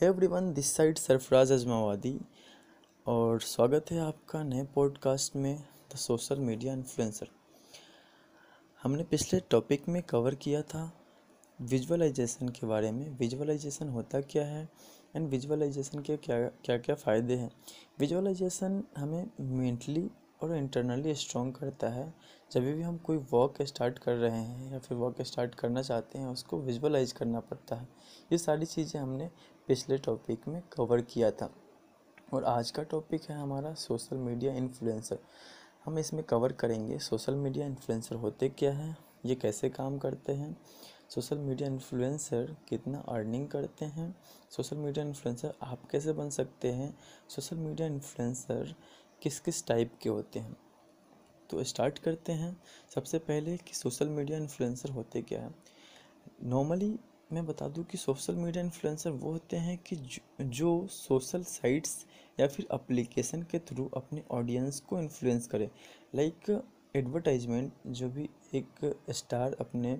है everyone this side Sarfaraz Ajmavadi और स्वागत है आपका नए पॉडकास्ट में द सोशल मीडिया इन्फ्लुएंसर हमने पिछले टॉपिक में कवर किया था विजुअलाइजेशन के बारे में। विजुअलाइजेशन होता क्या है एंड विजुअलाइजेशन के क्या क्या क्या फ़ायदे हैं। विजुअलाइजेशन हमें मेंटली और इंटरनली स्ट्रॉन्ग करता है। जब भी हम कोई वर्क स्टार्ट कर रहे हैं या फिर वर्क स्टार्ट करना चाहते हैं, उसको विजुअलाइज करना पड़ता है। ये सारी चीज़ें हमने पिछले टॉपिक में कवर किया था। और आज का टॉपिक है हमारा सोशल मीडिया इन्फ्लुएंसर हम इसमें कवर करेंगे सोशल मीडिया इन्फ्लुएंसर होते क्या हैं, ये कैसे काम करते हैं सोशल मीडिया इन्फ्लुएंसर कितना अर्निंग करते हैं सोशल मीडिया इन्फ्लुएंसर आप कैसे बन सकते हैं सोशल मीडिया इन्फ्लुएंसर किस किस टाइप के होते हैं। तो स्टार्ट करते हैं। सबसे पहले कि सोशल मीडिया इन्फ्लुएंसर होते क्या है। नॉर्मली मैं बता दूँ कि सोशल मीडिया इन्फ्लुएंसर वो होते हैं कि जो सोशल साइट्स या फिर एप्लीकेशन के थ्रू अपने ऑडियंस को इन्फ्लुएंस करें। लाइक एडवर्टाइजमेंट, जो भी एक स्टार अपने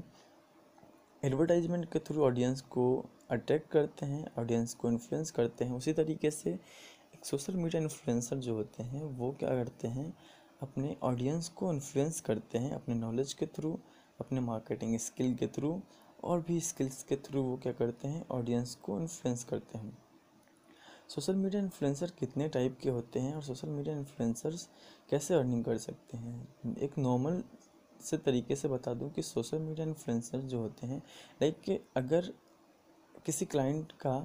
एडवर्टाइजमेंट के थ्रू ऑडियंस को अट्रैक्ट करते हैं, ऑडियंस को इन्फ्लुएंस करते हैं, उसी तरीके से एक सोशल मीडिया इन्फ्लुएंसर जो होते हैं, वो क्या करते हैं, अपने ऑडियंस को इन्फ्लुएंस करते हैं, अपने नॉलेज के थ्रू, अपने मार्केटिंग स्किल के थ्रू और भी स्किल्स के थ्रू वो क्या करते हैं? ऑडियंस को इन्फ्लुएंस करते हैं। सोशल मीडिया इन्फ्लुएंसर कितने टाइप के होते हैं और सोशल मीडिया इन्फ्लुएंसर्स कैसे अर्निंग कर सकते हैं? एक नॉर्मल से तरीके से बता दूँ कि सोशल मीडिया इन्फ्लुएंसर जो होते हैं लाइक कि अगर किसी क्लाइंट का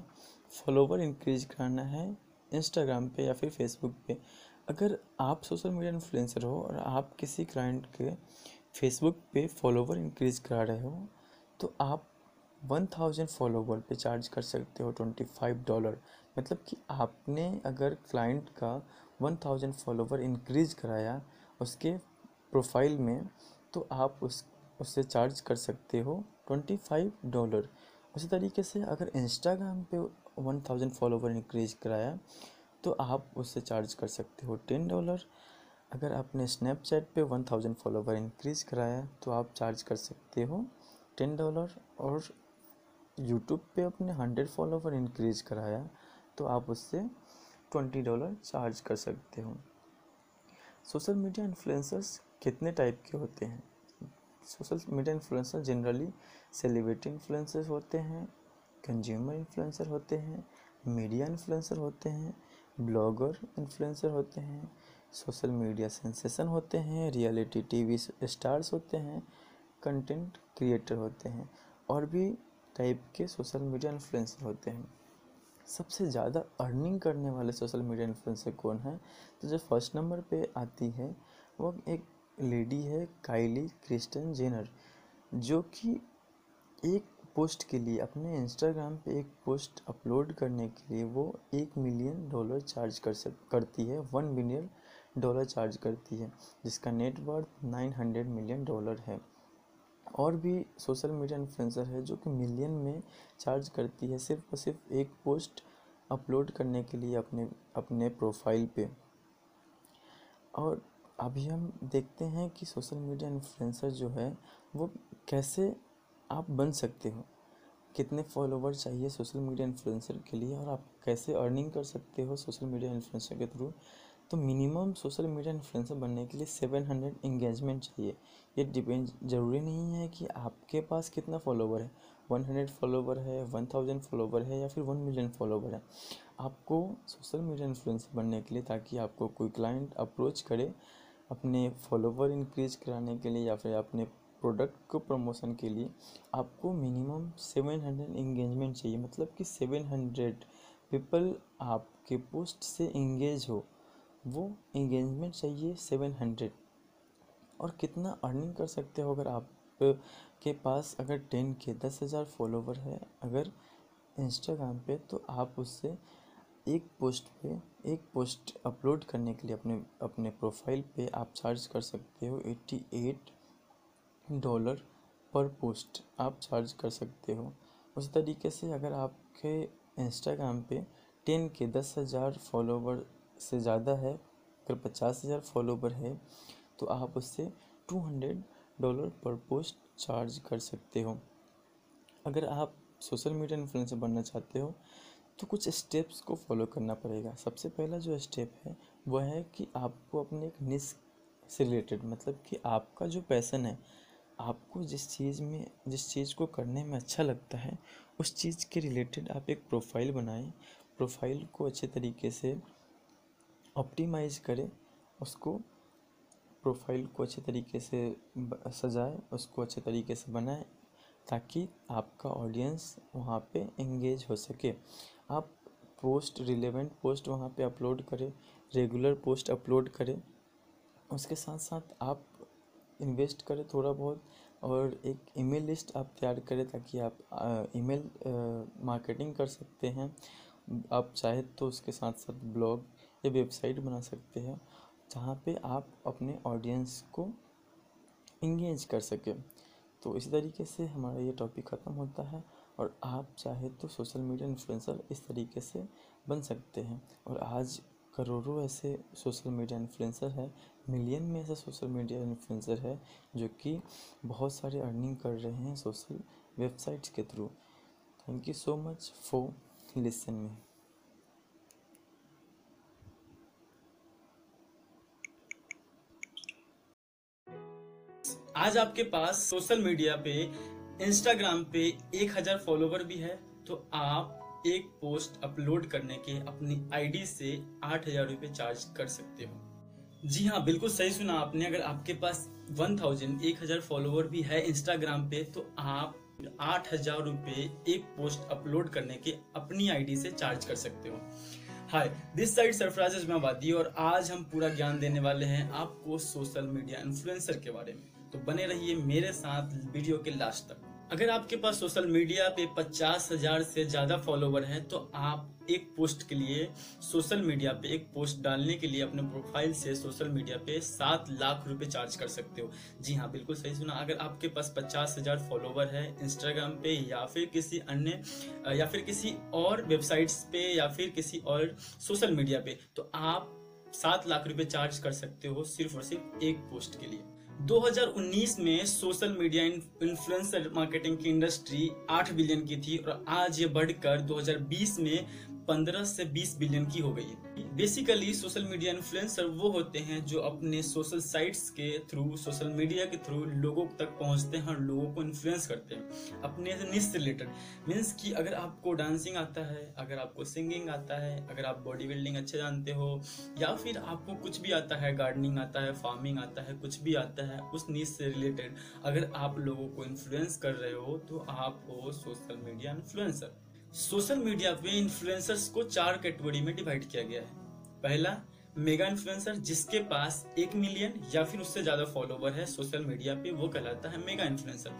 फॉलोवर इंक्रीज कराना है इंस्टाग्राम पे या फिर फेसबुक पे, अगर आप सोशल मीडिया इन्फ्लुएंसर हो और आप किसी क्लाइंट के फेसबुक पे फॉलोवर इंक्रीज करा रहे हो तो आप वन थाउज़ेंड फॉलोवर पे चार्ज कर सकते हो ट्वेंटी फाइव डॉलर मतलब कि आपने अगर क्लाइंट का वन थाउज़ेंड फॉलोवर इंक्रीज कराया उसके प्रोफ़ाइल में तो आप उस, उससे चार्ज कर सकते हो ट्वेंटी फाइव डॉलर उसी तरीके से अगर इंस्टाग्राम पे वन थाउज़ेंड फॉलोवर इंक्रीज कराया तो आप उससे चार्ज कर सकते हो टेन डॉलर अगर आपने स्नैपचैट पे वन थाउज़ेंड फॉलोवर इंक्रीज कराया तो आप चार्ज कर सकते हो टेन डॉलर और यूट्यूब पे अपने हंड्रेड फॉलोवर इंक्रीज कराया तो आप उससे ट्वेंटी डॉलर चार्ज कर सकते हो। सोशल मीडिया इन्फ्लुएंसर्स कितने टाइप के होते हैं? Social media influencer generally celebrity influencer होते हैं, कंज्यूमर इन्फ्लुएंसर होते हैं, मीडिया इन्फ्लुएंसर होते हैं, ब्लॉगर इन्फ्लुएंसर होते हैं, सोशल मीडिया सेंसेशन होते हैं, रियलिटी टीवी स्टार्स होते हैं कंटेंट क्रिएटर होते हैं और भी टाइप के सोशल मीडिया इन्फ्लुएंसर होते हैं। सबसे ज़्यादा अर्निंग करने वाले सोशल मीडिया इन्फ्लुएंसर कौन है? तो जो फ़र्स्ट नंबर पे आती है, वो एक लेडी है काइली क्रिस्टन जेनर जो कि एक पोस्ट के लिए, अपने इंस्टाग्राम पे एक पोस्ट अपलोड करने के लिए वो एक मिलियन डॉलर चार्ज कर सक, करती है वन मिलियन डॉलर चार्ज करती है, जिसका net worth nine hundred million dollar है। और भी सोशल मीडिया इन्फ्लुएंसर है जो कि मिलियन में चार्ज करती है सिर्फ़ और सिर्फ़ एक पोस्ट अपलोड करने के लिए अपने अपने प्रोफ़ाइल पे। और अभी हम देखते हैं कि सोशल मीडिया इन्फ्लुएंसर जो है, वो कैसे आप बन सकते हो? कितने फॉलोवर चाहिए सोशल मीडिया इन्फ्लुएंसर के लिए और आप कैसे अर्निंग कर सकते हो सोशल मीडिया इन्फ्लुएंसर के थ्रू? तो मिनिमम सोशल मीडिया इन्फ्लुएंसर बनने के लिए सेवन हंड्रेड इंगेजमेंट चाहिए। ये डिपेंड ज़रूरी नहीं है कि आपके पास कितना फॉलोवर है। वन हंड्रेड फॉलोवर है वन थाउज़ेंड फॉलोवर है या फिर वन मिलियन फॉलोवर है। आपको सोशल मीडिया इन्फ्लुएंसर बनने के लिए ताकि आपको कोई क्लाइंट अप्रोच करे अपने फॉलोवर इंक्रीज कराने के लिए या फिर अपने प्रोडक्ट को प्रमोशन के लिए, आपको मिनिमम सेवन हंड्रेड इंगेजमेंट चाहिए। मतलब कि सेवन हंड्रेड पीपल आपके पोस्ट से इंगेज हो। वो इंगेजमेंट चाहिए सेवन हंड्रेड और कितना अर्निंग कर सकते हो अगर आप के पास अगर टेन के दस हज़ार फॉलोवर है, अगर इंस्टाग्राम पे तो आप उससे एक पोस्ट पे, एक पोस्ट अपलोड करने के लिए अपने अपने प्रोफ़ाइल पे आप चार्ज कर सकते हो एट्टी एट डॉलर पर पोस्ट आप चार्ज कर सकते हो। उस तरीके से अगर आपके इंस्टाग्राम पे टेन के दस हज़ार फॉलोवर से ज़्यादा है, अगर पचास हज़ार फॉलोवर है तो आप उससे टू हंड्रेड डॉलर पर पोस्ट चार्ज कर सकते हो। अगर आप सोशल मीडिया इन्फ्लुएंसर बनना चाहते हो तो कुछ स्टेप्स को फॉलो करना पड़ेगा। सबसे पहला जो स्टेप है, वह है कि आपको अपने एक निस से रिलेटेड मतलब कि आपका जो पैसन है, आपको जिस चीज़ में, जिस चीज़ को करने में अच्छा लगता है, उस चीज़ के रिलेटेड आप एक प्रोफ़ाइल बनाएँ। प्रोफ़ाइल को अच्छे तरीके से ऑप्टिमाइज करें, उसको प्रोफ़ाइल को अच्छे तरीके से सजाए, उसको अच्छे तरीके से बनाए, ताकि आपका ऑडियंस वहाँ पे एंगेज हो सके। आप पोस्ट रिलेवेंट पोस्ट वहाँ पे अपलोड करें रेगुलर पोस्ट अपलोड करें, उसके साथ साथ आप इन्वेस्ट करें थोड़ा बहुत और एक ईमेल लिस्ट आप तैयार करें ताकि आप ईमेल मार्केटिंग कर सकते हैं। आप चाहे तो उसके साथ साथ ब्लॉग या वेबसाइट बना सकते हैं जहाँ पे आप अपने ऑडियंस को इंगेज कर सकें। तो इसी तरीके से हमारा ये टॉपिक ख़त्म होता है और आप चाहे तो सोशल मीडिया इन्फ्लुएंसर इस तरीके से बन सकते हैं। और आज करोड़ों ऐसे सोशल मीडिया इन्फ्लुएंसर है, मिलियन में ऐसे सोशल मीडिया इन्फ्लुएंसर है जो कि बहुत सारे अर्निंग कर रहे हैं सोशल वेबसाइट्स के through. Thank you so much for listen me. आज आपके पास सोशल मीडिया पे इंस्टाग्राम पे एक हज़ार फॉलोवर भी है तो आप एक पोस्ट अपलोड करने के अपनी आईडी से आठ हज़ार रूपए चार्ज कर सकते हो। जी हाँ बिल्कुल सही सुना आपने। अगर आपके पास वन थाउज़ेंड एक हज़ार फॉलोवर भी है इंस्टाग्राम पे तो आप आठ हज़ार रूपए एक पोस्ट अपलोड करने के अपनी आईडी से चार्ज कर सकते हो। हाय दिस साइड सरफराज वादी और आज हम पूरा ज्ञान देने वाले हैं आपको सोशल मीडिया इन्फ्लुएंसर के बारे में। तो बने रहिए मेरे साथ वीडियो के लास्ट तक। अगर आपके पास सोशल मीडिया पे पचास हज़ार से ज़्यादा फॉलोवर है तो आप एक पोस्ट के लिए सोशल मीडिया पे एक पोस्ट डालने के लिए अपने प्रोफ़ाइल से सोशल मीडिया पे सात लाख रुपए चार्ज कर सकते हो। जी हाँ बिल्कुल सही सुना। अगर आपके पास पचास हज़ार फॉलोवर है इंस्टाग्राम पे या फिर किसी अन्य, या फिर किसी और वेबसाइट्स पे या फिर किसी और सोशल मीडिया पे तो आप सात लाख रुपए चार्ज कर सकते हो सिर्फ़ और सिर्फ़ एक पोस्ट के लिए। 2019 में सोशल मीडिया इन्फ्लुएंसर मार्केटिंग की इंडस्ट्री 8 बिलियन की थी और आज ये बढ़कर 2020 में 15 से 20 बिलियन की हो गई है। बेसिकली सोशल मीडिया इन्फ्लुएंसर वो होते हैं जो अपने सोशल साइट्स के थ्रू सोशल मीडिया के थ्रू लोगों तक पहुँचते हैं और लोगों को इन्फ्लुएंस करते हैं। अपने से रिलेटेड मीन्स कि अगर आपको डांसिंग आता है, अगर आपको सिंगिंग आता है, अगर आप बॉडी बिल्डिंग अच्छे जानते हो, या फिर आपको कुछ भी आता है गार्डनिंग आता है फ़ार्मिंग आता है, कुछ भी आता है, उस नीच से रिलेटेड अगर आप लोगों को इन्फ्लुएंस कर रहे हो तो आप हो social media influencer social media पे इन्फ्लुएंसर्स को चार कैटेगरी में डिवाइड किया गया है। पहला मेगा इन्फ्लुएंसर जिसके पास एक मिलियन या फिर उससे ज़्यादा फॉलोवर है सोशल मीडिया पे, वो कहलाता है मेगा इन्फ्लुएंसर।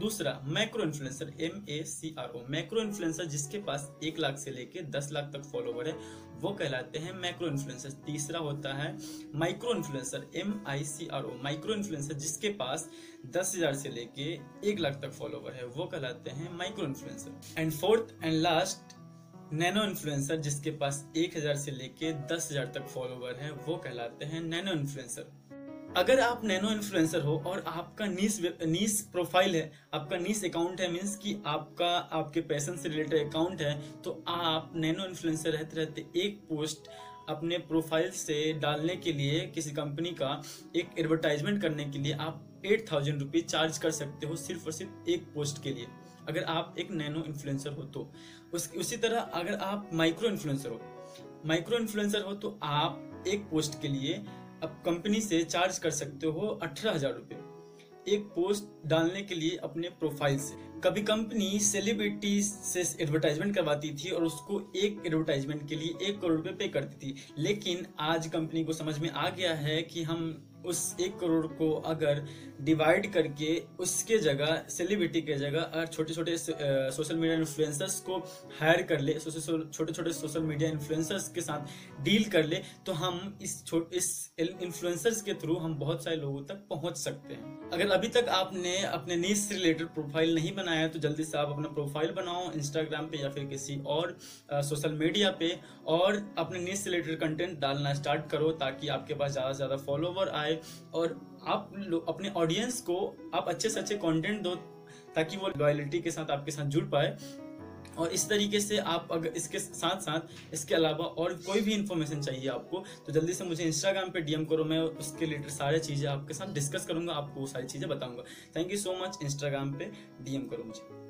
दूसरा, macro influencer M A C R O macro influencer जिसके पास एक लाख से लेके दस लाख तक फॉलोवर है, वो कहलाते हैं मैक्रो इन्फ्लुएंसर। तीसरा होता है micro influencer M I C R O micro influencer जिसके पास दस हज़ार से लेके एक लाख तक फॉलोवर है, वो कहलाते हैं micro influencer. And fourth and last nano influencer जिसके पास एक हज़ार से लेके दस हज़ार तक फॉलोवर है, वो कहलाते हैं नैनो इन्फ्लुएंसर। अगर आप नैनो इन्फ्लुएंसर हो और आपका नीस नीस प्रोफ़ाइल है, आपका नीस अकाउंट है मीन्स कि आपका, आपके पैसन से रिलेटेड अकाउंट है तो आप नैनो इन्फ्लुएंसर रहते रहते एक पोस्ट अपने प्रोफ़ाइल से डालने के लिए किसी कंपनी का एक एडवर्टाइजमेंट करने के लिए आप एट थाउज़ेंड रुपीज़ चार्ज कर सकते हो सिर्फ़ और सिर्फ़ एक पोस्ट के लिए। अगर आप एक नैनो इन्फ्लुएंसर हो तो। उस, उसी तरह अगर आप माइक्रो इन्फ्लुएंसर हो। माइक्रो इन्फ्लुएंसर हो तो आप एक पोस्ट के लिए अब कंपनी से चार्ज कर सकते हो अठारह हज़ार रुपये। एक पोस्ट डालने के लिए अपने प्रोफ़ाइल से। कभी कंपनी सेलिब्रिटी से एडवर्टाइजमेंट करवाती थी और उसको एक एडवर्टाइजमेंट के लिए एक करोड़ रुपए पे करती थी। लेकिन आज कंपनी को समझ में आ गया है कि हम उस एक करोड़ को अगर डिवाइड करके उसके जगह सेलिब्रिटी के जगह अगर छोटे छोटे सोशल मीडिया इन्फ्लुएंसर्स को हायर कर ले छोटे छोटे सोशल मीडिया इन्फ्लुएंसर्स के साथ डील कर ले तो हम इस इस इन्फ्लुएंसर्स के थ्रू हम बहुत सारे लोगों तक पहुँच सकते हैं। अगर अभी तक आपने अपने नीच से रिलेटेड प्रोफ़ाइल नहीं बनाया तो जल्दी से आप अपना प्रोफ़ाइल बनाओ इंस्टाग्राम पे या फिर किसी और सोशल मीडिया पे और अपने नीच से रिलेटेड कंटेंट डालना स्टार्ट करो ताकि आपके पास ज़्यादा से ज़्यादा फॉलोवर आए और आप अपने ऑडियंस को आप अच्छे से अच्छे कॉन्टेंट दो ताकि वो लॉयलिटी के साथ आपके साथ जुड़ पाए। और इस तरीके से आप अगर इसके साथ साथ इसके अलावा और कोई भी इन्फॉर्मेशन चाहिए आपको तो जल्दी से मुझे इंस्टाग्राम पे डीएम करो, मैं उसके रिलेटेड सारे चीज़ें आपके साथ डिस्कस करूँगा, आपको वो सारी चीज़ें बताऊँगा। Thank you so much Instagram पे डीएम करो मुझे।